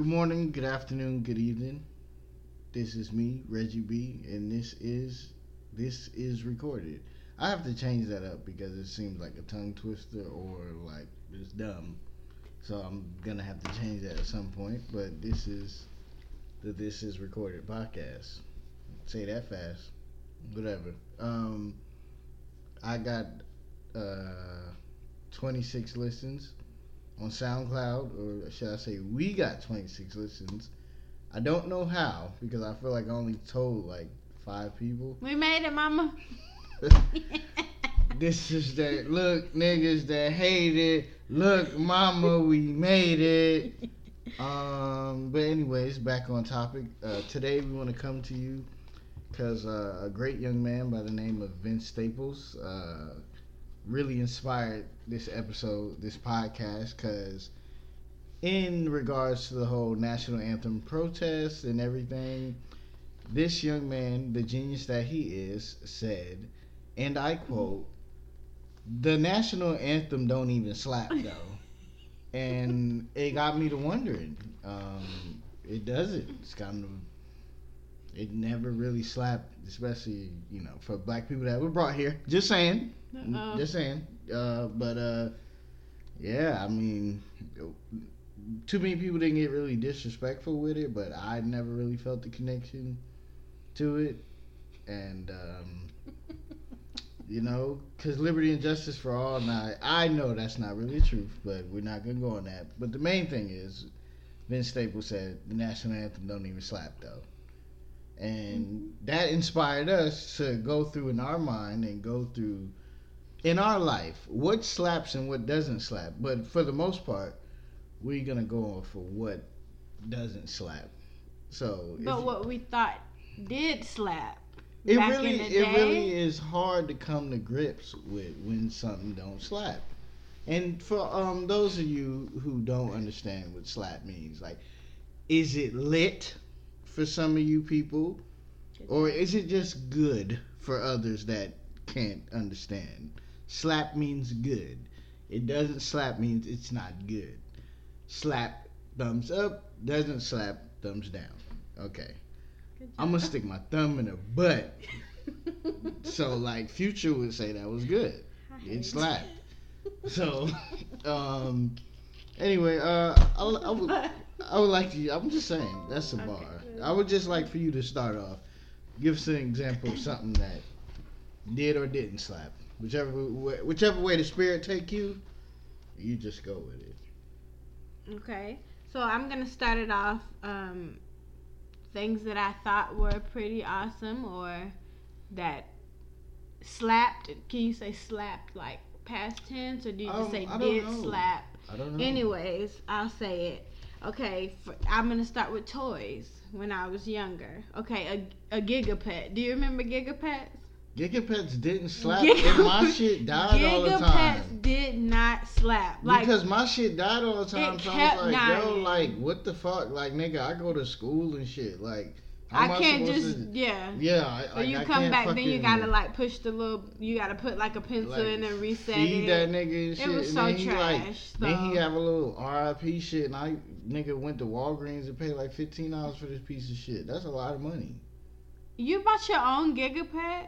Good morning, good afternoon, good evening. This is me, Reggie B, and this is this is recorded. I have to change that up because it seems like a tongue twister or like it's dumb. So I'm gonna have to change that at some point. But this is the This Is Recorded podcast. Say that fast. Whatever. Um I got uh 26 listens on SoundCloud, or should I say, we got 26 listens. I don't know how because I feel like I only told like five people. We made it, mama. this is that look niggas that hate it. Look, mama, we made it. Um, but anyways, back on topic. Uh, today we want to come to you because uh, a great young man by the name of Vince Staples uh, really inspired this episode, this podcast, because in regards to the whole national anthem protest and everything, this young man, the genius that he is, said, and I quote, "The national anthem don't even slap though," and it got me to wondering. Um, it doesn't. It's kind of. It never really slapped, especially you know for black people that were brought here. Just saying. Uh-oh. Just saying. Uh, but uh, yeah, I mean, too many people didn't get really disrespectful with it, but I never really felt the connection to it, and um, you know, because liberty and justice for all. Now, I know that's not really the truth, but we're not gonna go on that. But the main thing is, Vince Staples said the national anthem don't even slap though. And that inspired us to go through in our mind and go through in our life what slaps and what doesn't slap. But for the most part, we're gonna go on for what doesn't slap. So, But you- what we thought did slap. it really, it day, really is hard to come to grips with when something don't slap. And for um those of you who don't understand what slap means, like, is it lit for some of you people, or is it just good for others that can't understand? Slap means good. It doesn't slap means it's not good. Slap thumbs up doesn't slap thumbs down. Okay. I'm gonna stick my thumb in her butt. So like Future would say that was good. It slapped. So um anyway, uh I, I would I would like to I'm just saying that's a Okay, bar. I would just like for you to start off. Give us an example of something that did or didn't slap. Whichever way, whichever way the spirit take you, you just go with it. Okay, so I'm gonna start it off. Um, things that I thought were pretty awesome or that slapped. Can you say slapped like past tense, or do you just Um, say I did know. slap? I don't know. Anyways, I'll say it. Okay, for, I'm gonna start with toys. When I was younger, okay, a, a Gigapet. Do you remember Gigapets? Gigapets didn't slap Giga- and my shit died all the time. Gigapets did not slap. Like because my shit died all the time. It So I was like, yo, like, what the fuck? Like, nigga, I go to school and shit. Like, how I can't just to- yeah. yeah, I, So you I come can't back, then you gotta like push the little. You gotta put like a pencil like, in and reset it. that nigga and shit. was and so he, like, trash, Then he have a little RIP shit, and I nigga went to Walgreens and paid like fifteen dollars for this piece of shit. That's a lot of money. You bought your own Gigapet?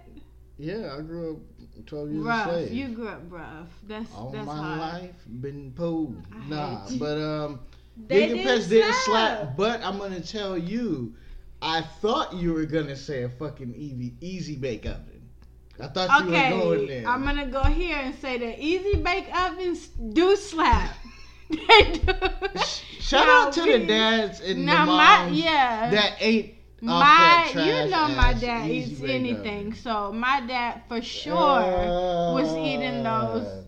Yeah, I grew up twelve years a Rough. slave. You grew up rough. That's all that's my hard. life been pulled. Nah, but um. They Giga didn't Pets didn't slap, slap. but I'm gonna tell you, I thought you were gonna say a fucking easy easy bake oven. I thought you were going Okay, there. I'm gonna go here and say that easy bake ovens do slap. they do. Shout Now, out to the dads and now the my moms yeah. that ate my you know my dad eats anything. Oven. So my dad for sure Uh, was eating those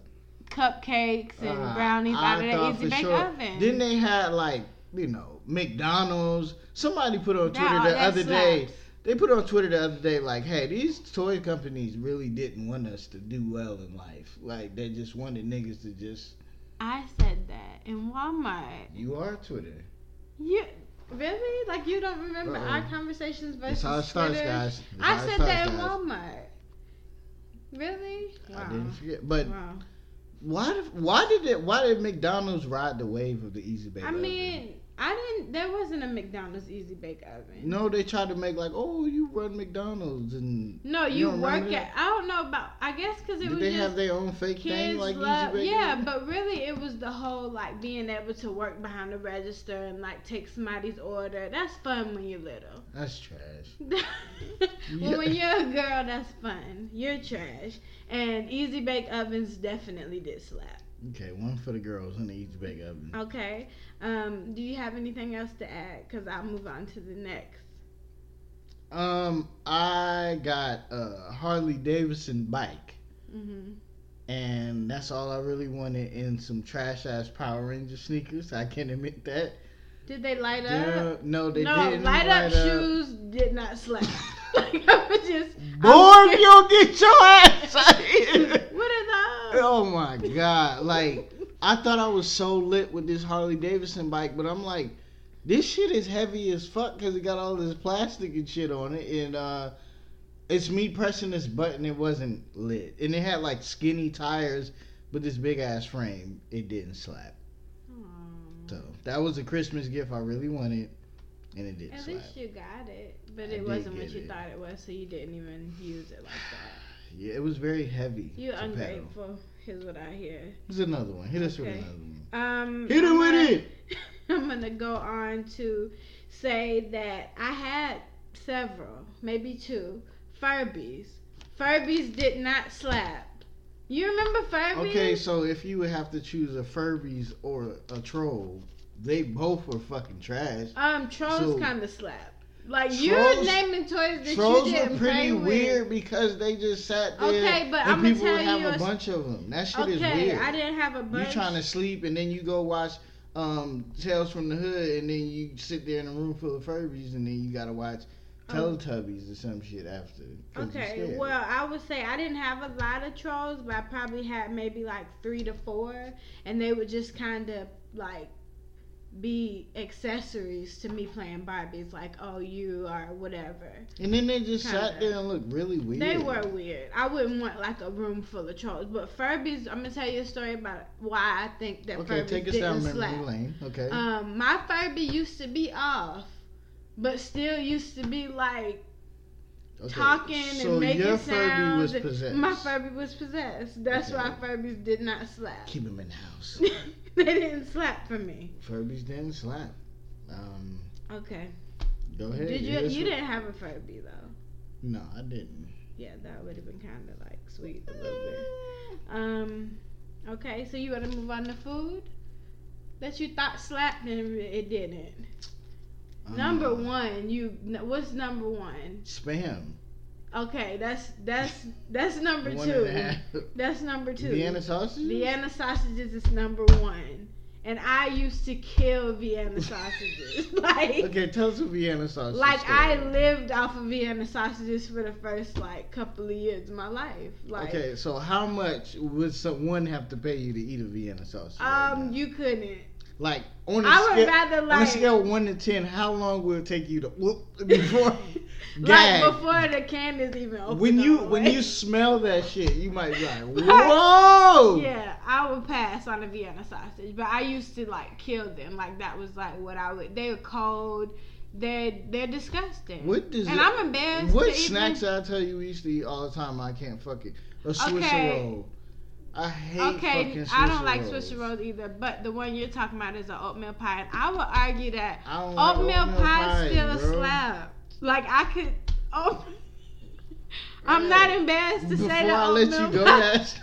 cupcakes and uh, brownies I out of thought easy bake sure. oven. Then they had like you know McDonald's. Somebody put on Twitter the other day. They put on Twitter the other day like, "Hey, these toy companies really didn't want us to do well in life. Like they just wanted niggas to just." I said that in Walmart. You are Twitter. You really like you don't remember Uh-oh. our conversations That's how it starts, Twitter? guys. I said starts, that in guys. Walmart. Really? Wow. I didn't forget. But Wow. why? did- Why did it? Why did McDonald's ride the wave of the Easy Bake? I mean, I didn't. There wasn't a McDonald's Easy Bake Oven. No, they tried to make like, oh, you run McDonald's and No, You you, work at. I don't know about. I guess because it did was they have their own fake thing like love. Easy Bake Yeah, Oven? but really, it was the whole like being able to work behind the register and like take somebody's order. That's fun when you're little. That's trash. well, when you're a girl, that's fun. You're trash. And Easy Bake Ovens definitely did slap. Okay, one for the girls in each Easy Bake Oven. Okay. Um, do you have anything else to add? Because I'll move on to the next. Um, I got a Harley Davidson bike, hmm and that's all I really wanted in some trash ass Power Ranger sneakers. I can't admit that. Did they light up? No, they no, didn't. No, light up shoes did not slap. like I was just. Boy, you don't get your ass out here. scared. What are those? Oh my god! Like I thought I was so lit with this Harley Davidson bike, but I'm like, this shit is heavy as fuck because it got all this plastic and shit on it, and uh, it's me pressing this button. It wasn't lit, and it had like skinny tires, but this big ass frame, it didn't slap. Aw. So that was a Christmas gift I really wanted, and it didn't At slap. least you got it, but I it wasn't what you it. thought it was, so you didn't even use it like that. Yeah, it was very heavy. You ungrateful. Here's what I hear. Here's another one. Hit us with another one. Um, Hit it I'm with it. I'm gonna go on to say that I had several, maybe two, Furbies. Furbies did not slap. You remember Furbies? Okay, so if you would have to choose a Furbies or a troll, they both were fucking trash. Um, trolls So- kind of slap. Like you're Trolls- naming toys that Trolls you didn't play pretty with. weird because they just sat there Okay, but people would tell have you a bunch of them. That shit is Okay, weird. I didn't have a you bunch. trying to sleep and then you go watch um, Tales from the Hood and then you sit there in a room full of Furbies and then you gotta watch Oh. Teletubbies or some shit after. you're Okay, well, I would say I didn't have a lot of trolls, but I probably had maybe like three to four, and they would just kind of like be accessories to me playing Barbies, like oh you are whatever. and then they just sat kinda. there and looked really weird. They were weird. I wouldn't want like a room full of trolls, but Furbies. I'm gonna tell you a story about why I think that Okay, Furbies take us didn't down memory slap. lane. Okay. Um, my Furby used to be off, but still used to be like okay. talking so and making your sounds. Was possessed. My Furby was possessed. That's Okay. why Furbies did not slap. Keep him in the house. they didn't slap for me. Furbies didn't slap. Um, Okay. go ahead. Did you? You didn't have a Furby though. No, I didn't. Yeah, that would have been kind of like sweet a little bit. Um. Okay, so you want to move on to food that you thought slapped and it didn't. Number Um, one, you what's number one? Spam. Okay, that's that's that's number One two. and a half. That's number two. Vienna sausage. Vienna sausages is number one. And I used to kill Vienna sausages. like Okay, tell us a Vienna sausage. like story. I lived off of Vienna sausages for the first like couple of years of my life. Like Okay, so how much would someone have to pay you to eat a Vienna sausage? right um now? you couldn't. like on a I would scale, rather on a scale of one to ten, how long will it take you to whoop before gag? like before the can is even open. when you when you smell that shit, you might be like, whoa. Yeah, I would pass on a Vienna sausage, but I used to like kill them. Like that was like what I would. They were cold. They're they're disgusting. What does and it- I'm embarrassed. What snacks I tell you we used to eat all the time? I can't fuck it. a Swisher Okay. roll. I hate okay, I don't like rolls. Swisher rolls either. But the one you're talking about is an oatmeal pie, and I would argue that don't like oatmeal, pie pies, still a bro. Like I could. Oh, I'm not embarrassed to Before say that I let you go, pie. that's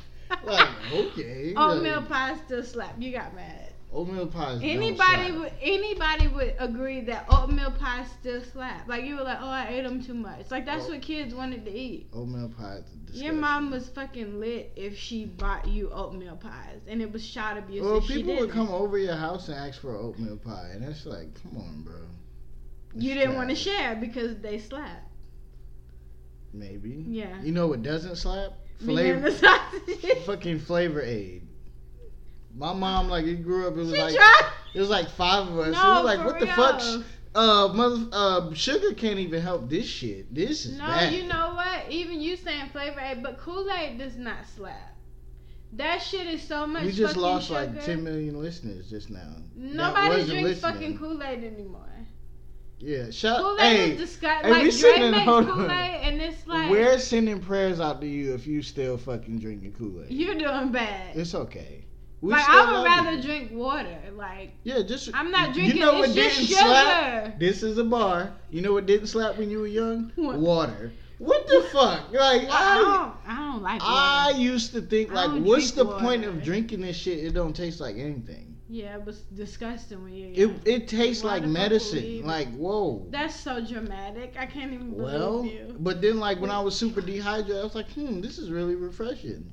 like okay. oatmeal like, pie still slap. You got mad. Oatmeal pies. don't Anybody would anybody would agree that oatmeal pie still slap. Like you were like, oh, I ate them too much. Like that's Oh. what kids wanted to eat. Oatmeal pies. Your mom was fucking lit if she bought you oatmeal pies, and it was shot abuse. Well, people would come over your house and ask for oatmeal pie, and it's like, come on, bro. You didn't want to share because they slap. Maybe. Yeah. You know what doesn't slap? Flavor. fucking Flavor Aid. My mom, like, it grew up. It was She like tried. it was like five of us. it No, was like, what the real. fuck? sh- Uh, mother, uh, sugar can't even help this shit. This is No, bad. you know what? Even you saying flavor Aid, but Kool Aid does not slap. That shit is so much. We just lost sugar. like 10 million listeners just now. Nobody drinks listening. fucking Kool Aid anymore. Yeah, shout. Aid Hey, hey, we Like in- makes hold on. And it's like we're sending prayers out to you if you still fucking drinking Kool Aid. you're doing bad. It's okay. We like I would rather you. drink water. Like Yeah, just I'm not drinking. You know what didn't sugar. slap? This is a bar. You know what didn't slap when you were young? What? Water. What the fuck? Like I I, don't. I don't like water. I used to think like, what's the drink point of drinking this shit? It don't taste like anything. Yeah, it was disgusting when you're It it tastes like medicine. Like whoa. That's so dramatic. I can't even believe Well, you. but then like when I was super dehydrated, I was like, hmm, this is really refreshing.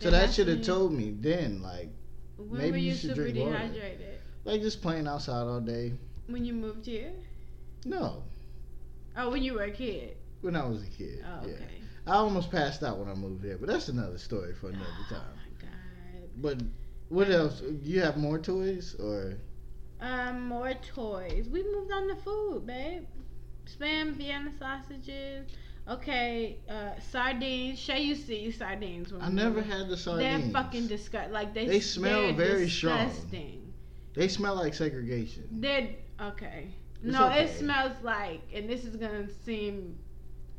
So that should have told me then, like, When maybe were you you should super drink water. dehydrated? like just playing outside all day. When you moved here? No, Oh, when you were a kid. when I was a kid. Oh, Yeah. okay. I almost passed out when I moved here, but that's another story for another Oh time. my god. But what else? You have more toys or? Um, more toys. We moved on to food, babe. Spam, Vienna sausages. Okay, uh, sardines. Shay used to eat sardines. When I never had the sardines. They're fucking disgusting. Like they. They smell very strong. disgusting. They smell like segregation. They're okay. It's no, okay. it smells like, and this is gonna seem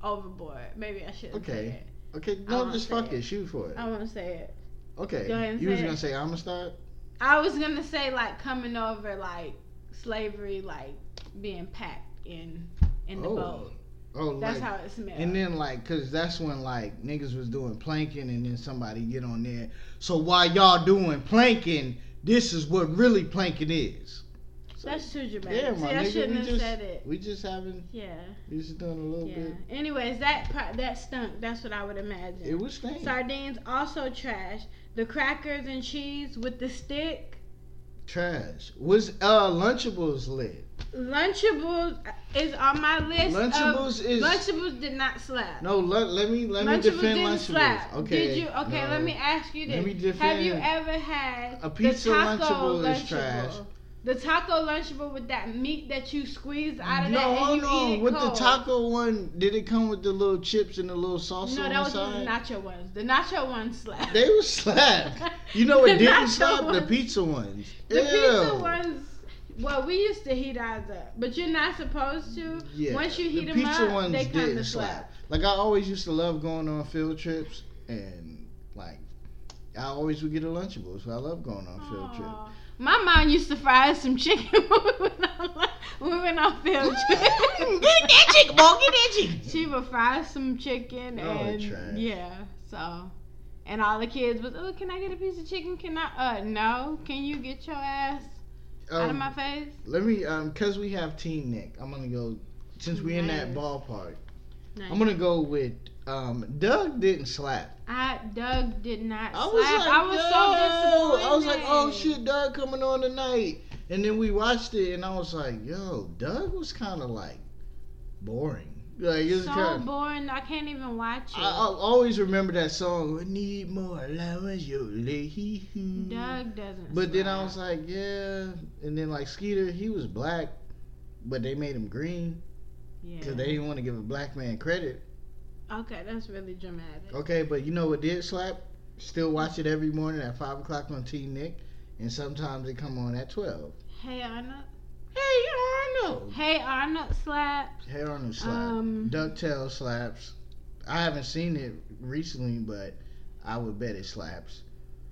overboard. Maybe I shouldn't say Okay. it. Okay, no, just fuck it. it. Shoot for it. I won't say it. Okay. Go ahead you say was it. gonna say Amistad? I was gonna say like coming over like slavery, like being packed in in the Oh. boat. Oh, That's like, how it smells. And then like, cause that's when like niggas was doing planking, and then somebody get on there. So while y'all doing planking, this is what really planking is. So, that's too dramatic. yeah, See, my I shouldn't we have just said it. we just having Yeah, we just doing a little yeah. bit. Anyways, that part, that stunk. That's what I would imagine. It was staying. Sardines also trash. The crackers and cheese with the stick. Trash. Was uh Lunchables lit? Lunchables is on my list. Lunchables of, is- Lunchables did not slap. No, let, let me let me Lunchables defend didn't Lunchables. slap. Okay. Did you? Okay, no. let me ask you this. Let me Have you ever had A pizza the taco Lunchable is trash. The taco Lunchable with that meat that you squeeze out of no, that no. eat it With cold. the taco one, did it come with the little chips and the little salsa No, on that the was the side? nacho ones. The nacho ones slap. They were slapped. You know what didn't slap? The pizza ones. The Ew. pizza ones. Well, we used to heat ours up, but you're not supposed to. Yeah. Once you heat the them pizza up, ones they kind of slap. slap. Like I always used to love going on field trips, and like I always would get a Lunchable, so I love going on field trips. Aw. My mom used to fry some chicken when we went on, when we went on field trip. Mm, get that chicken, boy, get that chicken. She would fry some chicken Oh, and trash. yeah, so and all the kids was, oh, can I get a piece of chicken? Can I? Uh, no. Can you get your ass out of Um, my face? let me, um, cause we have TeenNick. I'm gonna go since we're in that ballpark. Nice. I'm gonna go with um, Doug didn't slap. I Doug did not I slap. was like, I was Yo! so disappointed. I was like, oh shit, Doug coming on tonight. And then we watched it, and I was like, yo, Doug was kind of like boring. Like it's So kind. boring. I can't even watch it. I, I always remember that song. We need more allowance, yo, lady. Doug doesn't. But then I was like, yeah. And then like Skeeter, he was black, but they made him green yeah. because they didn't want to give a black man credit. Okay, that's really dramatic. Okay, but you know what did slap? Still watch it every morning at five o'clock on TeenNick, and sometimes it come on at twelve. Hey Arnold. Hey Arnold. Hey Arnold slaps. Hey Arnold slap. Um, Ducktail slaps. I haven't seen it recently, but I would bet it slaps.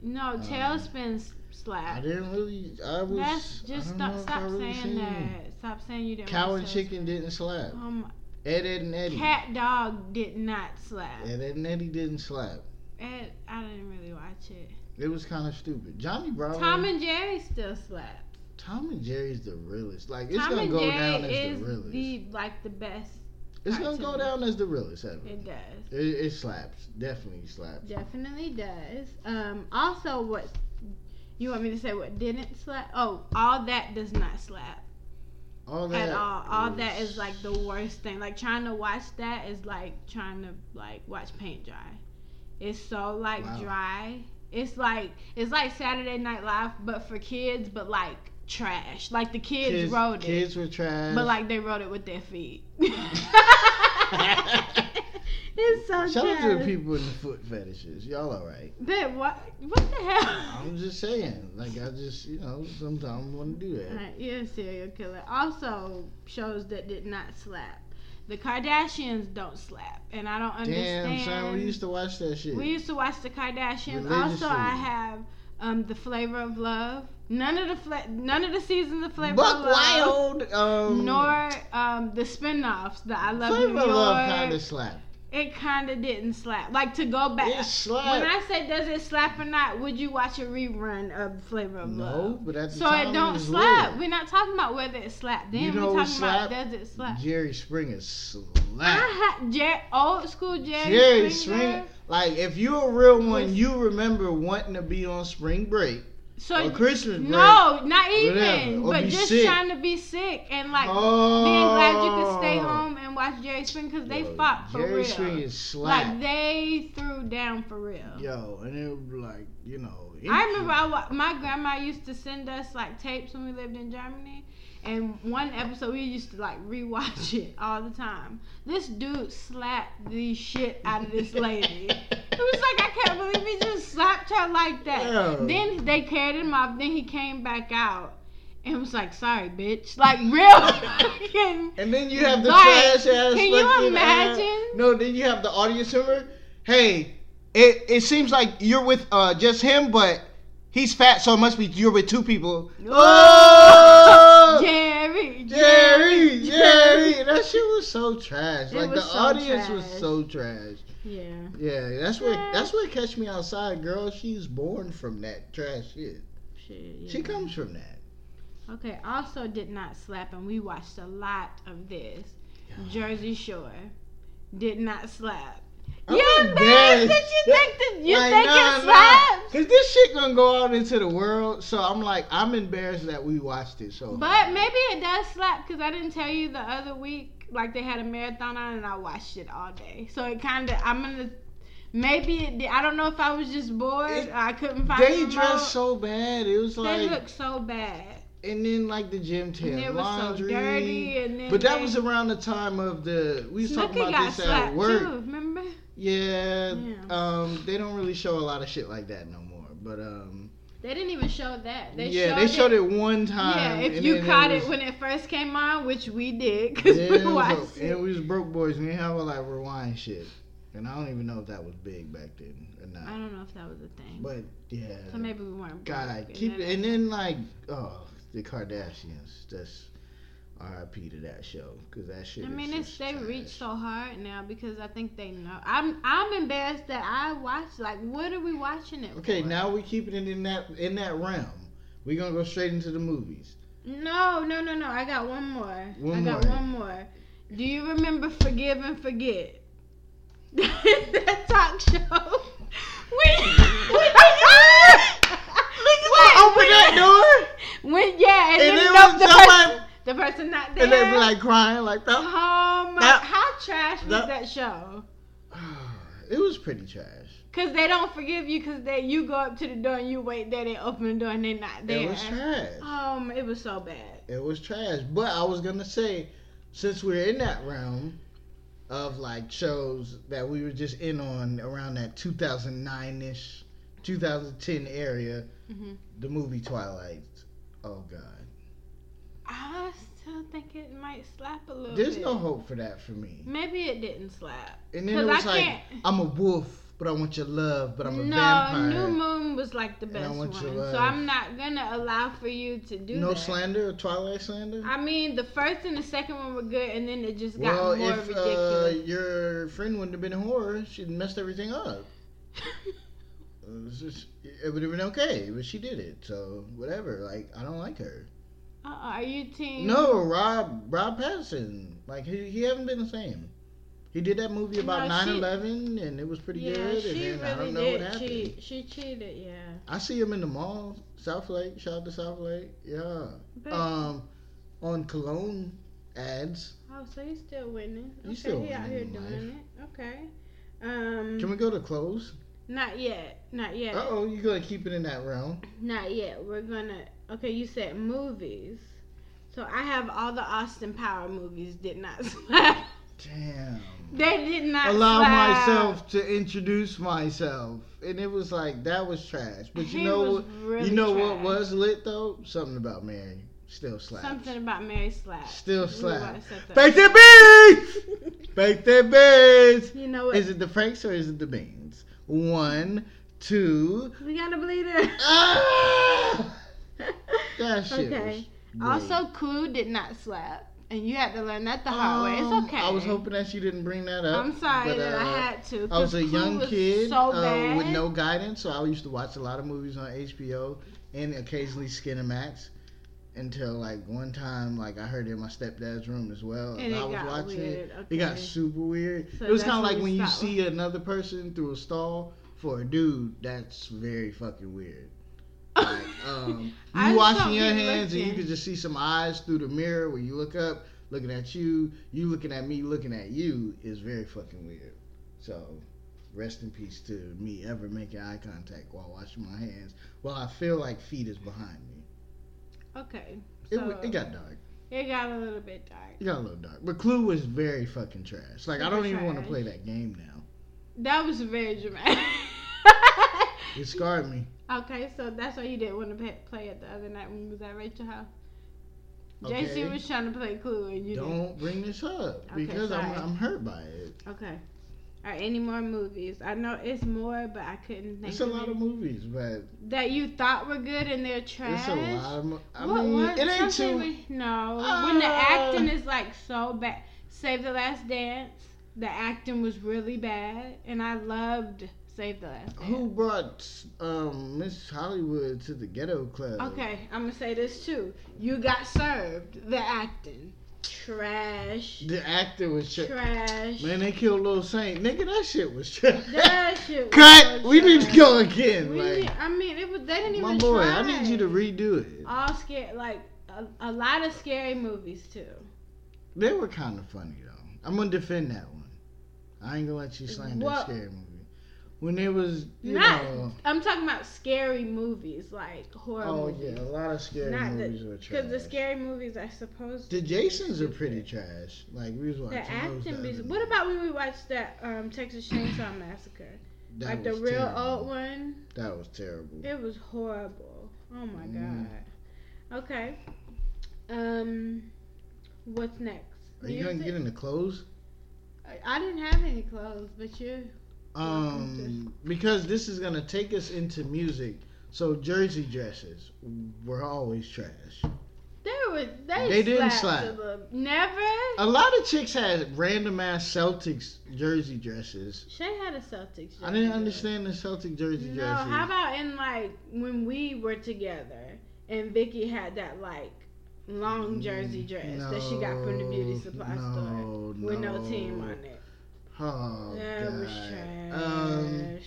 No, Um, TaleSpin s- I slap. didn't really. I was. That's I just don't stop stop I really saying that. it. Stop saying you didn't. Cow and chicken didn't slap. Um, Ed, Ed, and Eddy. cat dog did not slap. Ed, Ed, and Eddy didn't slap. Ed, I didn't really watch it. It was kind of stupid. Johnny Bravo. Tom and Jerry still slap. Tom and Jerry's the realest. Like it's Tom gonna go Jerry down as is the realest. the like the best. it's gonna go down as the realest ever. It does. It, it slaps. Definitely slaps. Definitely does. Um, also, what you want me to say? What didn't slap? Oh, all that does not slap All that at all. All that was- like the worst thing. Like trying to watch that is like trying to like watch paint dry. It's so like Wow. dry. It's like it's like Saturday Night Live, but for kids, but like trash. Like the kids, kids wrote it, Kids were trash. but like they wrote it with their feet. It's so Shout out to the people in the foot fetishes. Y'all all right? Babe, what? What the hell? I'm just saying. Like I just, you know, sometimes want to do that. Alright, you're a serial killer. Also, shows that did not slap. The Kardashians don't slap, and I don't understand. Damn, son, we used to watch that shit. We used to watch the Kardashians. Also, I have um, the Flavor of Love. None of the fla- none of the seasons of Flavor Buck of Love. Wild. Um, Nor um, the spin-offs that I love Flavor New of Love kind of slapped. It kind of didn't slap. Like to go back. It slapped. When I say does it slap or not, would you watch a rerun of Flavor of no, Love? No, but at the So time it don't was slap. lit. We're not talking about whether it slapped then. You know We're talking about does it slap. Jerry Springer slapped. I had Jer- old school Jerry, Jerry Springer. Springer. Like if you're a real one, you remember wanting to be on spring break So or Christmas break. no, not even. whatever, But just sick. trying to be sick and like oh, being glad you could stay oh. home and watch Jerry Springer because they Yo, fought for Jerry real. Springer slapped. Like they threw down for real. Yo, and it was like, you know. I remember I, my grandma used to send us like tapes when we lived in Germany, and one episode we used to like rewatch it all the time. This dude slapped the shit out of this lady. it was like I can't believe he just slapped her like that. Then they carried him off. Then he came back out and was like, "Sorry, bitch." Like real. fucking- And then you have the Like, trash ass. can you imagine? ass- no, then you have the audience member. Hey, it it seems like you're with uh just him, but he's fat, so it must be you're with two people. Oh, Jerry, Jerry, Jerry, that shit was so trash. It Like the so audience was so trash. Yeah. Yeah, that's what that's what catch me outside, girl. She's born from that trash shit. Shit, yeah. She comes from that. Okay, also did not slap, and we watched a lot of this. Jersey Shore did not slap. I'm you embarrassed that you think that you Like, think nah, it slaps? Cause this shit gonna go out into the world, so I'm like, I'm embarrassed that we watched it so. But maybe it does slap because I didn't tell you the other week, like they had a marathon on and I watched it all day. So it kind of, I'm gonna, maybe it. I don't know if I was just bored. It- or I couldn't find they dressed so bad. It was like They like, look so bad. and then like the gym tent it was laundry. so dirty. And then but that was around the time of the we was talking about this at work. too. Remember? Yeah, Yeah. um, they don't really show a lot of shit like that no more. But um, They didn't even show that. They yeah, showed they showed it, one time. Yeah, if you caught was- it when it first came on, which we did, because Yeah, we it was watched it. and we was broke boys. and We have a like rewind shit, and I don't even know if that was big back then or not. I don't know if that was a thing. But yeah, so maybe we weren't. God, broke, keep and it. then- And then like, oh, the Kardashians. That's R.I.P. to that show because that shit. I mean, it's they reach so hard now because I think they know. I'm I'm embarrassed that I watched. Like, what are we watching it Okay, for? now we keeping it in that in that realm. We gonna go straight into the movies. No, no, no, no. I got one more. One I got more. one more. Do you remember Forgive and Forget? that talk show. When, Open that door, When yeah, and, and then then the, somebody, person, the person not there. and they be like crying like that. oh my, That- how trash was that- that show? It was pretty trash. Cause they don't forgive you because they you go up to the door and you wait there, they open the door and they not there. It was trash. Um, it was so bad. It was trash. But I was gonna say, since we're in that realm of like shows that we were just in on around that 2009 ish, 2010 area, hmm the movie Twilight. Oh God, I still think it might slap a little there's bit. no hope for that for me. Maybe it didn't slap. And then it was I like, can't- I'm a wolf, but I want your love, but I'm a no, vampire. New Moon was like the best one, so. I'm not gonna allow for you to do no that. slander or Twilight slander. I mean, the first and the second one were good, and then it just got well, more if uh, ridiculous. your friend wouldn't have been a horror, she'd messed everything up. It, was just, it would have been okay, but she did it. So whatever. Like I don't like her. Uh, are you team? No, Rob Rob Pattinson. Like he he hasn't been the same. He did that movie about No, 9/11, and it was pretty Yeah, good. she and then I really don't know what did. happened. She she cheated. Yeah. I see him in the mall, South Lake. Shout out to South Lake. Yeah. But, Um, on cologne ads. oh, so he's still winning. He's okay, still he out here doing it. Okay. Um, Can we go to clothes? not yet. Not yet. Uh oh, you're gonna keep it in that realm? Not yet. We're gonna. Okay, you said movies. So I have all the Austin Power movies. Did not slap. damn. They did not Allow slap. myself to introduce myself, and it was like that was trash. But you He know what? really you know what was lit though? Something about Mary still slaps. Something about Mary slap. Still slap. Bake up. the beans. Bake the beans. You know what? Is it the Franks or is it the beans? One, two. we got a bleeder. Ah! That shit okay. was. Also, Clue did not slap, and you had to learn that the hard way. Um, It's okay. I was hoping that you didn't bring that up. I'm sorry but, that I uh, had to. I was a Clue young was kid so uh, with no guidance, so I used to watch a lot of movies on HBO and occasionally Skinamax. Until like one time, like I heard it in my stepdad's room as well. And I was watching weird, it. It got super weird. So it was kind of like when you see another person through a stall for a dude. That's very fucking weird. Like, um, you washing your hands and you can just see some eyes through the mirror when you look up, looking at you, you looking at me, looking at you is very fucking weird. So, rest in peace to me ever making eye contact while washing my hands while I feel like feet is behind me. Okay. It, So, w- it got dark. it got a little bit dark. It got a little dark. But Clue was very fucking trash. Like, I don't even want to play that game now. That was very dramatic. It scarred me. okay, so that's why you didn't want to play, play it the other night when we was at Rachel's house. Okay. JC was trying to play Clue and you didn't. Don't bring this up Okay, because I'm. I'm hurt by it. Okay. Right, any more movies? I know it's more, but I couldn't think It's a of lot of movies, but that you thought were good and they're trash. it's a lot of. Mo- I what mean, was it ain't too. we- no, when the Uh, acting is like so bad. Save the Last Dance. The acting was really bad, and I loved Save the Last Dance. Who brought um, Miss Hollywood to the ghetto club? Okay, I'm gonna say this too. You got served. The acting, trash, The actor was tra- trash. Man, they killed Lil Saint. Nigga, that shit was trash. That shit was Cut. so we need to go again. We like, need, I mean, it was. They didn't even my boy, try. I need you to redo it. All scared, like a, a lot of scary movies too. They were kind of funny though. I'm gonna defend that one. I ain't gonna let you slander What- scary movie. When it was, you Not. know, I'm talking about scary movies, like horror oh movies. yeah, a lot of scary Not the- movies were trash. Because the scary movies I suppose. The. Jasons are pretty trash. Like we was watching The acting. the what about when we watched that um, Texas Chainsaw Massacre? That like the real terrible. old one. That was terrible. It was horrible. Oh my Mm. god. Okay. Um, what's next? Are you gonna Music? get into clothes? I- I didn't have any clothes, but you. Um, because this is gonna take us into music. So jersey dresses were always trash. They were. They, They didn't slap. Never. A lot of chicks had random ass Celtics jersey dresses. Shay had a Celtics. I didn't understand the Celtic jersey. No, dresses. how about in like when we were together and Vicky had that like long jersey dress that she got from the beauty supply no, store with no team on it. Oh that was God. Um,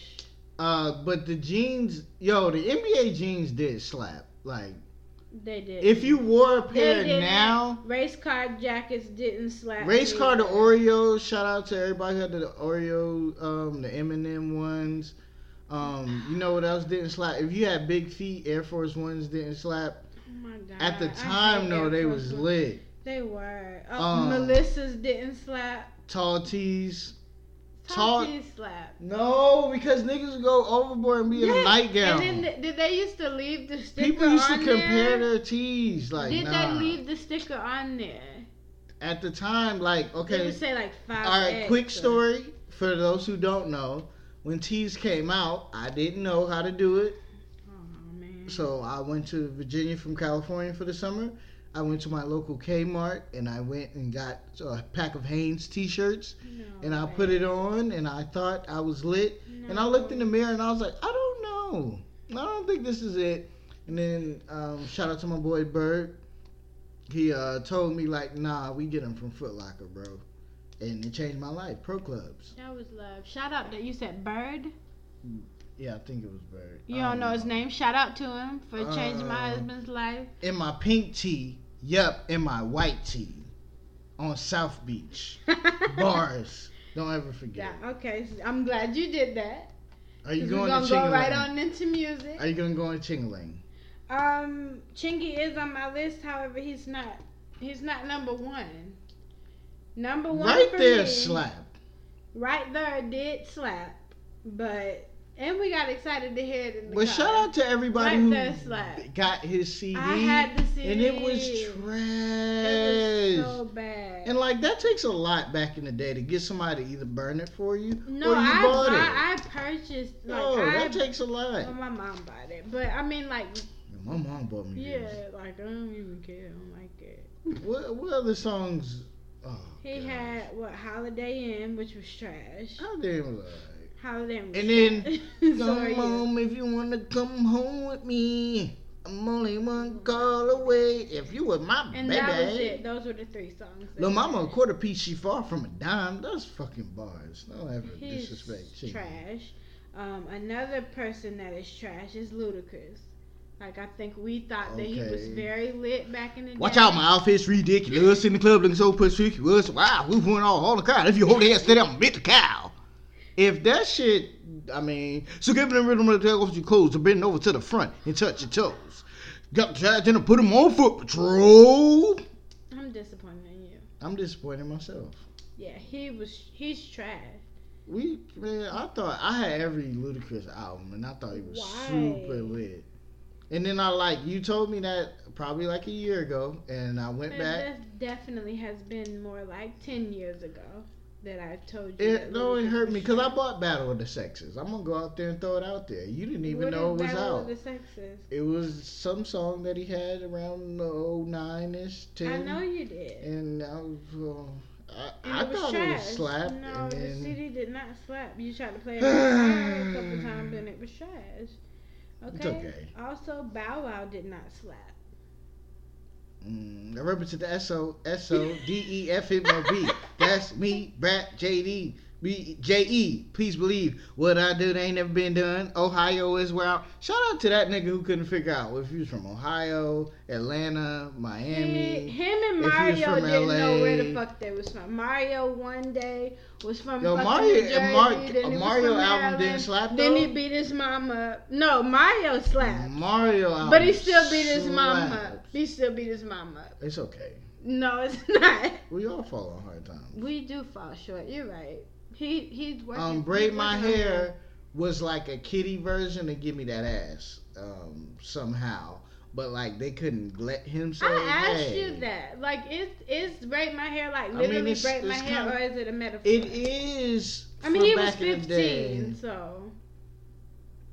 uh, but the jeans, yo, the NBA jeans did slap. Like, they did. if you wore a pair now, race car jackets didn't slap. race car the. Oreos. Shout out to everybody who had the Oreo, um, the Eminem ones. Um, you know what else didn't slap? If you had big feet, Air Force Ones didn't slap. Oh my god. At the time, though, Air they Force was lit. They were. Oh, Um, Melissa's didn't slap. Tall tees. Tall slap. No, because niggas go overboard and be in a Yeah, nightgown. And then th- did they used to leave the sticker People used to compare there? their tees. Like, did nah. they leave the sticker on there? At the time, like, okay. it say like five? All right, quick or- story for those who don't know. When tees came out, I didn't know how to do it. Oh man. So I went to Virginia from California for the summer. I went to my local Kmart and I went and got a pack of Hanes t-shirts No and I way. put it on and I thought I was lit. And I looked in the mirror and I was like, I don't know. I don't think this is it. And then um, shout out to my boy Bird. He uh, told me like, nah, we get them from Foot Locker, bro. And it changed my life. Pro clubs. That was love. Shout out that you said Bird. Yeah, I think it was Bird. You don't know his name. Shout out to him for changing my Uh, husband's life. In my pink tee, yup, in my white tee, on South Beach. Bars. Don't ever forget. Yeah, okay. I'm glad you did that. Are you going to go right on into music. Are you going to go in Chingaling? Um, Chingy is on my list. However, he's not. He's not number one. Number one right there me, slap. Right there did slap, but and we got excited to hear it in the But car. shout out to everybody Right who got his CD. I had the CD. and it was It trash. was so bad. and like that takes a lot back in the day to get somebody to either burn it for you no, or you I, bought buy, it. I purchased like oh, no, I, that takes a lot. well, my mom bought it, but I mean like My mom bought me yeah, this. like I don't even care. I don't like it. What what other songs? Oh, He God. had what Holiday Inn, which was trash. How damn was uh, Holiday Inn. And then. Come home if you wanna come home with me. I'm only one call away. If you was my And baby. that was it. Those were the three songs. Lil Mama, a quarter piece, she far from a dime. That's fucking bars. Don't ever He's disrespect. Chick. trash. Um, another person that is trash is Ludacris. Like I think we thought that he was very lit back in the Watch day. Watch out, my outfit's ridiculous. In the club looking so perspicuous. Wow, we went all, all the crowd. If you hold your head steady, I'm gonna bit the cow. If that shit, I mean, so give them the rhythm to take off your clothes to bend over to the front and touch your toes. Got to and put them on foot patrol. I'm disappointed in you. I'm disappointed in myself. Yeah, he was. He's trash. We man, I thought I had every Ludacris album and I thought he was Why? super lit. And then I like you told me that probably like a year ago, and I went And back. that definitely has been more like ten years ago that I told you. It no, it hurt me because I bought Battle of the Sexes. I'm gonna go out there and throw it out there. You didn't even What know it was Battle out. of the Sexes? It was some song that he had around the 09 ish, 10. I know you did. And I was, uh, I, I it thought trash. it was slap. No, and the then, CD did not slap. You tried to play it a couple times and it was trash. Okay. It's okay. Also, Bow Wow did not slap. Mm, I represent the S O S O D E F M O B. That's me, Brat J D B J E. Please believe what I do. They ain't never been done. Ohio is where I. Shout out to that nigga who couldn't figure out if he was from Ohio, Atlanta, He, Miami. him and he Mario didn't know where the fuck they was from. Mario one day was from Yo, Mario- Jersey, Mar- then he Mario album Maryland, didn't slap, Though? Then he beat his mama. No, Mario slapped. Mario album. But he still beat his mama up. He still beat his mama up. It's okay. No, it's not. We all fall on hard times. We do fall short. You're right. He he's working. Um, braid my hair was like a kitty version of give me that ass. Um, somehow, but like they couldn't let him say. I asked hey. you that. Like, is is braid my hair like I mean, literally it's- braid my it's hair, kinda- or is it a metaphor? It is. I mean, he was back in the day. 15, so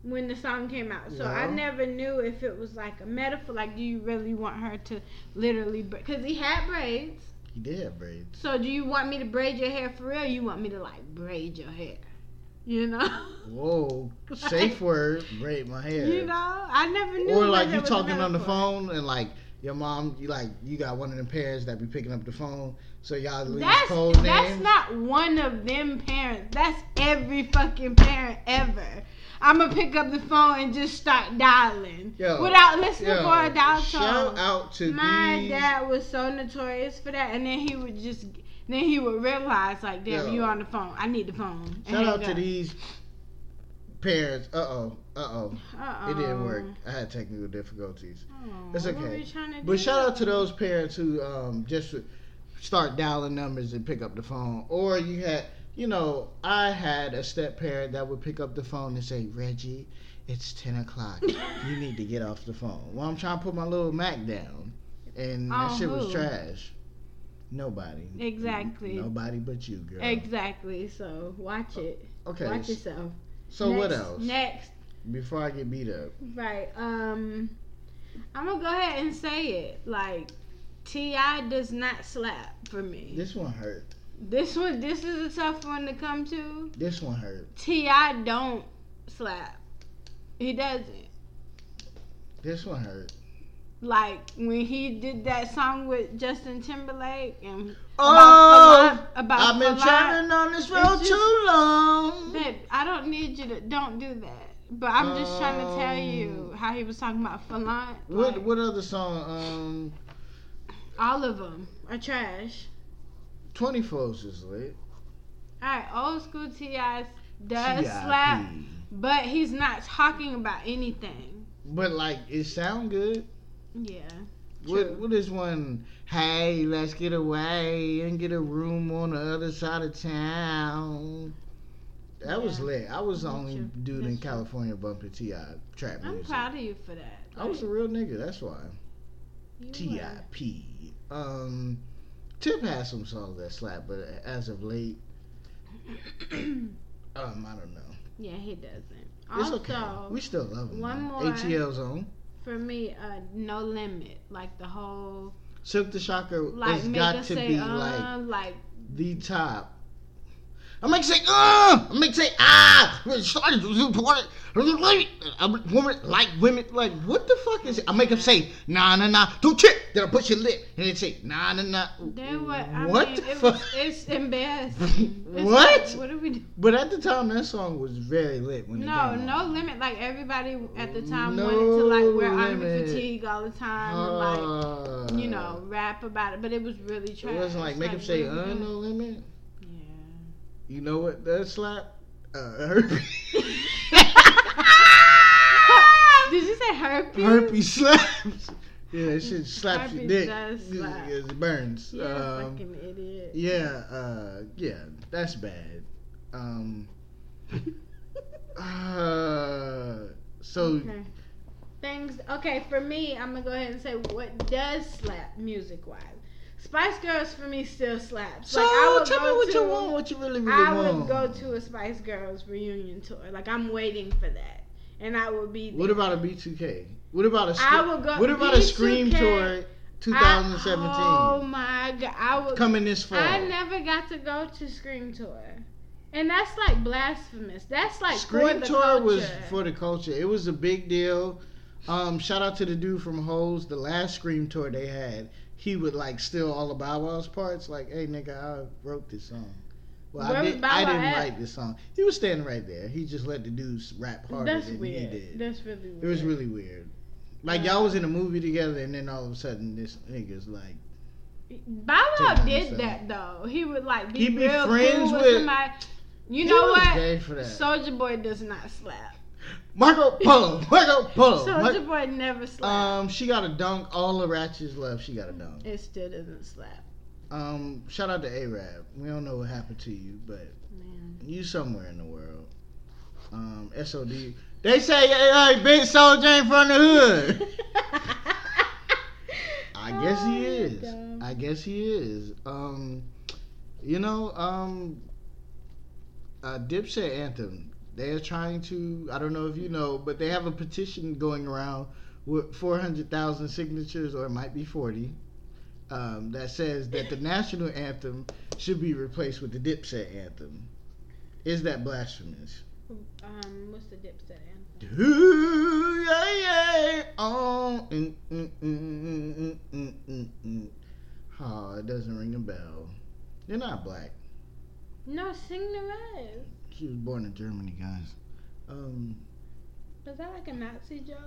when the song came out, so I never knew if it was like a metaphor. Like, do you really want her to literally? Because he had braids. He did have braids. So, do you want me to braid your hair for real? Or you want me to like braid your hair? You know. Whoa, safe word, braid my hair. You know, I never knew. or like you talking on the phone and like your mom, you like you got one of them parents that be picking up the phone, so y'all leave That's code that's not one of them parents. That's every fucking parent ever. I'm gonna pick up the phone and just start dialing Yo, without listening Yo, for a dial Shout tone. out to My these. dad was so notorious for that, and then he would just, then he would realize like, damn, Yo. you on the phone. I need the phone. Shout out to these parents. Uh oh. Uh oh. Uh-oh. It didn't work. I had technical difficulties. Oh, It's okay. But shout out to those parents who um, just start dialing numbers and pick up the phone. Or you had, you know, I had a step parent that would pick up the phone and say, Reggie, it's 10 o'clock. you need to get off the phone. Well, I'm trying to put my little Mac down. And that On shit was who? trash. Nobody. Exactly. Nobody but you, girl. Exactly. So watch it. Okay. Watch yourself. So what else? Next. Before I get beat up. Right. Um, I'm gonna go ahead and say it. Like, T.I. does not slap for me. This one hurt. This one, this is a tough one to come to. This one hurt. T.I. don't slap. He doesn't. This one hurt. Like when he did that song with Justin Timberlake and Oh, about, about I've been traveling on this road just- too long. Babe, I don't need you to don't do that. But I'm just trying to tell you how he was talking about Falant. What like, what other song? Um, all of them are trash. Twenty Foes is lit. All right, old school T.I. does slap, but he's not talking about anything. But like it sound good. Yeah. What True. what is one? Hey, let's get away and get a room on the other side of town. That was Yeah. lit. I was the only true. dude in That's true. California bumping T.I. trap I'm music. proud of you for that. I was a real nigga. That's why. T I P. Um, Tip has some songs that slap, but as of late, um, I don't know. yeah, he doesn't. It's also, okay. We still love him. one though. more. ATL Zone. for me, uh, no limit. Like the whole, Silkk the Shocker like has got to say, be uh, like like the top. I make say, uh, I make say, ah, started to support it. I'm woman like women, like what the fuck is it? I make them say, nah, nah, nah, don't trip. Then I push your lip, and they say, nah, nah, nah. Then what? I what mean, the it fuck? it's embarrassing. It's What? Like, what are we? Do? But at the time, that song was very lit when No, no out. limit. Like everybody at the time No wanted to like wear army fatigue all the time and like Uh, you know rap about it, but it was really trash. It wasn't like make him Like, say, uh, no limit. You know what? That slap? Uh, herpes. Did you say herpes? herpes slaps. Yeah, that shit slaps your dick. does slap. It burns. You're a Um, fucking idiot. yeah, uh, yeah, that's bad. Um, uh, so Okay. Things okay for me. I'm gonna go ahead and say what does slap music wise. Spice Girls for me still slaps. so like I would tell me what to, you want, what you really, really I want. would go to a Spice Girls reunion tour. Like I'm waiting for that, and I would be. There. What about a B2K? What about a I scre- would go- What about a Scream B2K tour 2017 I, oh my god! I would. coming this fall? I never got to go to Scream tour, and that's like blasphemous. That's like Scream tour culture. was for the culture. It was a big deal. Um, shout out to the dude from Hoes. The last Scream tour they had, he would like steal all of Bow Wow's parts. Like, hey nigga, I wrote this song. Well, Where I, did, I didn't at? write this song. He was standing right there. He just let the dudes rap harder That's than weird. he did. That's really weird. It was really weird. Like y'all was in a movie together, and then all of a sudden this nigga's like, Bow Wow did that though. He would like be, be real friends cool with, with- somebody. You he know what? gay for that. Soulja Boy does not slap. Marco Polo, Marco Polo. Soulja Mar- Boy never slaps. um, she got a dunk. All the ratchets love. She got a dunk. it still doesn't slap, Um, shout out to Arab. We don't know what happened to you, but man. you somewhere in the world. Um, SOD. They say, hey, hey, big soldier ain't from the hood. I guess Oh, he is. dumb. I guess he is. Um, you know, um, uh, Dipset anthem. They're trying to, I don't know if you know, but they have a petition going around with 400,000 signatures, or it might be 40, um, that says that the national anthem should be replaced with the Dipset anthem. Is that blasphemous? Um, what's the Dipset anthem? Ooh, yeah, yeah, oh, Oh, it doesn't ring a bell. You're not black. No, sing the rest. She was born in Germany, guys. Um, Was that like a Nazi joke?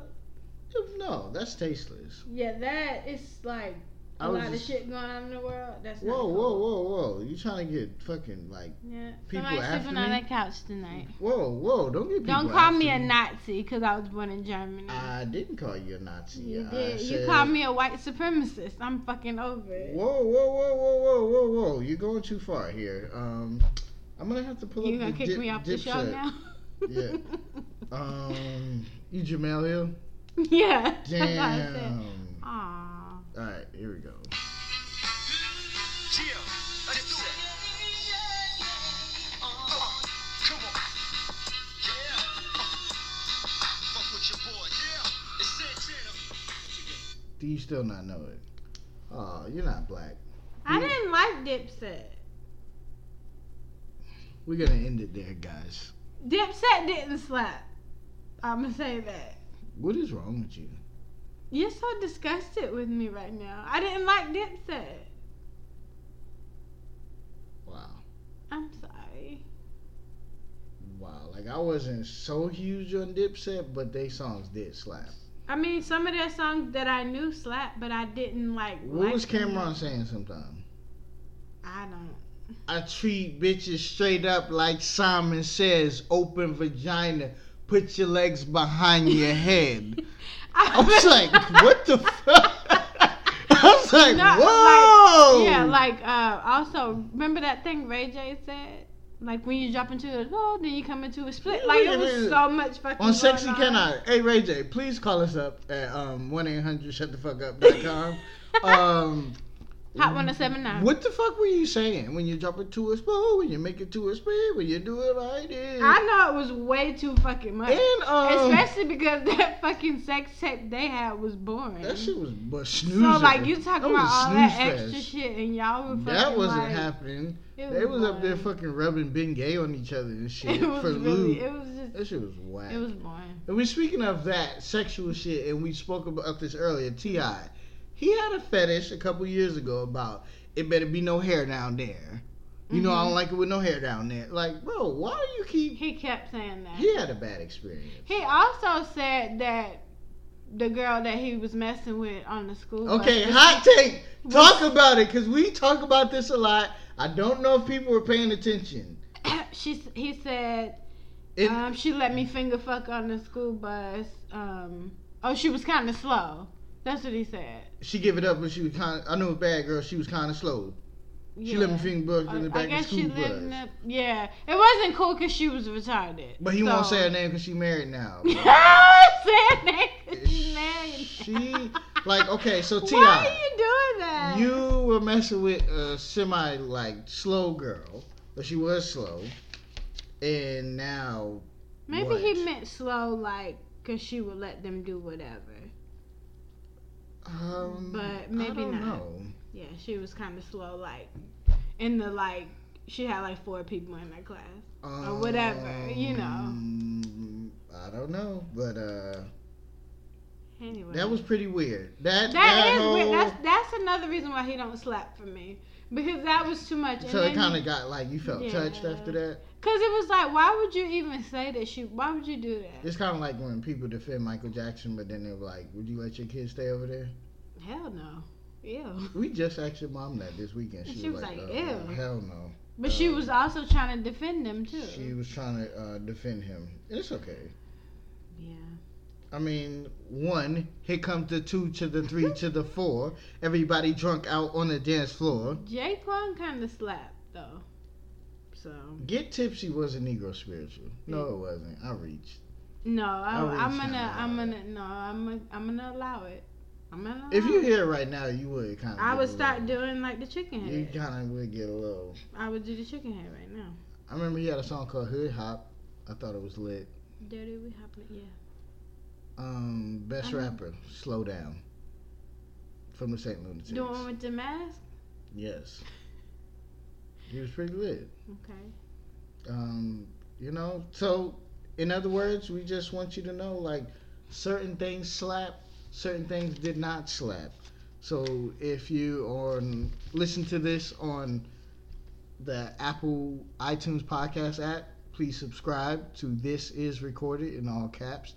no, that's tasteless. Yeah, that is like a lot just- of shit going on in the world. That's Whoa, cool. whoa, whoa, whoa! You trying to get fucking like? Yeah, People somebody's after sleeping on me? that couch tonight. Whoa, whoa! Don't get people. Don't call me a Nazi because I was born in Germany. I didn't call you a Nazi. you I did. You said- called me a white supremacist. I'm fucking over it. Whoa, whoa, whoa, whoa, whoa, whoa, whoa! You're going too far here. Um, I'm gonna have to pull You up gonna the kick dip, me off the show now? Yeah. Um, you Jemele Hill? yeah. That's what I said. Damn. Aw. All right, here we go. Do it. Come on. Yeah. Fuck with your boy. Yeah. It's Santana. Do you still not know it? Oh, you're not black. I didn't like Dipset. We're gonna end it there, guys. Dipset didn't slap. I'm gonna say that. What is wrong with you? You're so disgusted with me right now. I didn't like Dipset. Wow, I'm sorry. wow. Like I wasn't so huge on Dipset, but they songs did slap. I mean, some of their songs that I knew slapped, but I didn't like. What like was them. Cam'ron saying sometime? I don't. I treat bitches straight up like Simon says, open vagina, put your legs behind your head. I was like, what the fuck? I was like, No, whoa. Like, yeah, like uh, also remember that thing Ray J said. Like when you drop into a low, then you come into a split. Like it was so much fucking. on Sexy going Can I? Hey Ray J, please call us up at um one eight hundred shut the fuck up.com. um Hot one oh seven nine. What the fuck were you saying when you drop it to a spoon, when you make it to a speed, when you do it like this? I know it was way too fucking much. And um, Especially because that fucking sex tape they had was boring. that shit was but so like you talking about all that snooze extra shit and y'all were fucking That wasn't like, happening. it They was up there fucking rubbing Bengay on each other and shit It was for really. lube. It was just. That shit was whack. It was boring. And we speaking of that sexual shit, and we spoke about this earlier. T.I, he had a fetish a couple years ago about it better be no hair down there. You know I don't like it with no hair down there. Like, bro, why do you keep? He kept saying that. He had a bad experience. He also said that the girl that he was messing with on the school. bus Okay, was- hot take. Talk about it, cause we talk about this a lot. I don't know if people were paying attention. she he said It, um, she let me finger fuck on the school bus. Um, oh, she was kind of slow. That's what he said. she give it up, but she was kind. of I know a bad girl. She was kind of slow. She let me Yeah. finger bugs in the I, I back of the guess she school lived bus. in the, yeah. It wasn't cool because she was retarded. But he so. won't say her name because she married now. say her name 'cause she's married. She like okay, so T.I. Why are you doing that? You were messing with a semi like slow girl, but she was slow, and now Maybe what? he meant slow, like, cause she would let them do whatever. Um, But maybe not. Know. Yeah, she was kind of slow, like, in the like, she had like four people in that class. Or whatever, you know. Um, I don't know, but uh, Anyway, that was pretty weird. That that is whole, weird. That's that's another reason why he don't slap for me because that was too much. so it kind of got like you felt Yeah. touched after that. Cause it was like, why would you even say that? She, why would you do that? It's kind of like when people defend Michael Jackson, but then they're like, "Would you let your kids stay over there?" Hell no. Ew. We just asked your mom that this weekend. She, She was, was like, like, uh, "Ew." hell no." But she Um, was also trying to defend them too. She was trying to uh, defend him. It's okay. yeah. I mean, one, here comes the two to the three to the four. Everybody drunk out on the dance floor. Jay Jaquan kind of slapped though. So Get tipsy was a Negro spiritual. No, it wasn't. I reached. no, I, I I'm gonna. I'm gonna, no, I'm, gonna, I'm gonna allow it. I'm gonna. If you hear it right now, you would kind of. I would start doing like the chicken head. You kind of would get a little. I would do the chicken head right now. I remember he had a song called Hood Hop. I thought it was lit. Dirty, we hopping. Yeah. Um, best I know. rapper, Slow Down. From the St. Lunatics. The one with the mask. Yes. He was pretty lit. Okay. um, you know so in other words we just want you to know like certain things slap certain things did not slap so if you on listen to this on the apple itunes podcast app please subscribe to this is recorded in all caps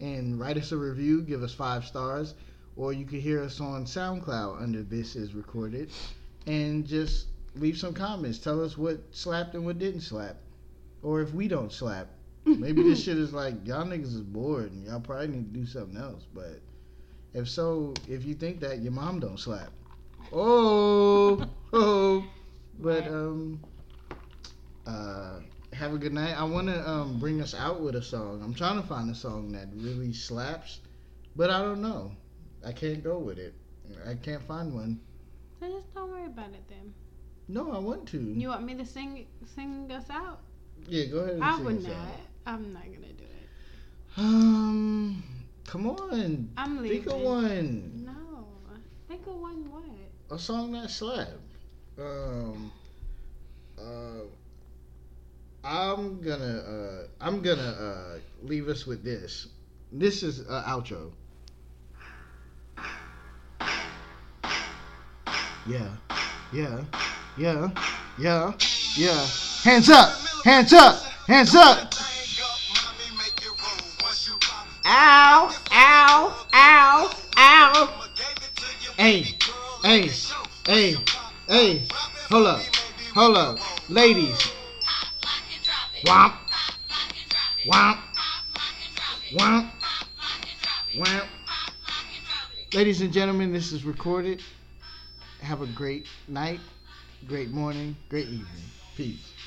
and write us a review give us five stars or you can hear us on soundcloud under this is recorded and just leave some comments tell us what slapped and what didn't slap or if we don't slap. Maybe this shit is like y'all niggas is bored and y'all probably need to do something else. But if so, if you think that your mom don't slap, oh, oh. But um, uh, have a good night. I want to um bring us out with a song. I'm trying to find a song that really slaps, but I don't know. I can't go with it. I can't find one. So just don't worry about it then. No, I want to. You want me to sing sing us out? yeah, go ahead. And I would not. out. I'm not gonna do it. Um, come on. I'm leaving. Think of one. No. Think of one what? A song that slapped. Um, uh, I'm gonna uh, I'm gonna uh, leave us with this. This is uh, outro. Yeah, yeah, yeah, yeah, yeah. Hands up, hands up, hands up. Ow, ow, ow, ow. Hey, hey, hey, hey. Hold up, hold up. Ladies. Womp, womp, womp, womp. Ladies and gentlemen, this is recorded. have a great night, great morning, great evening. Peace.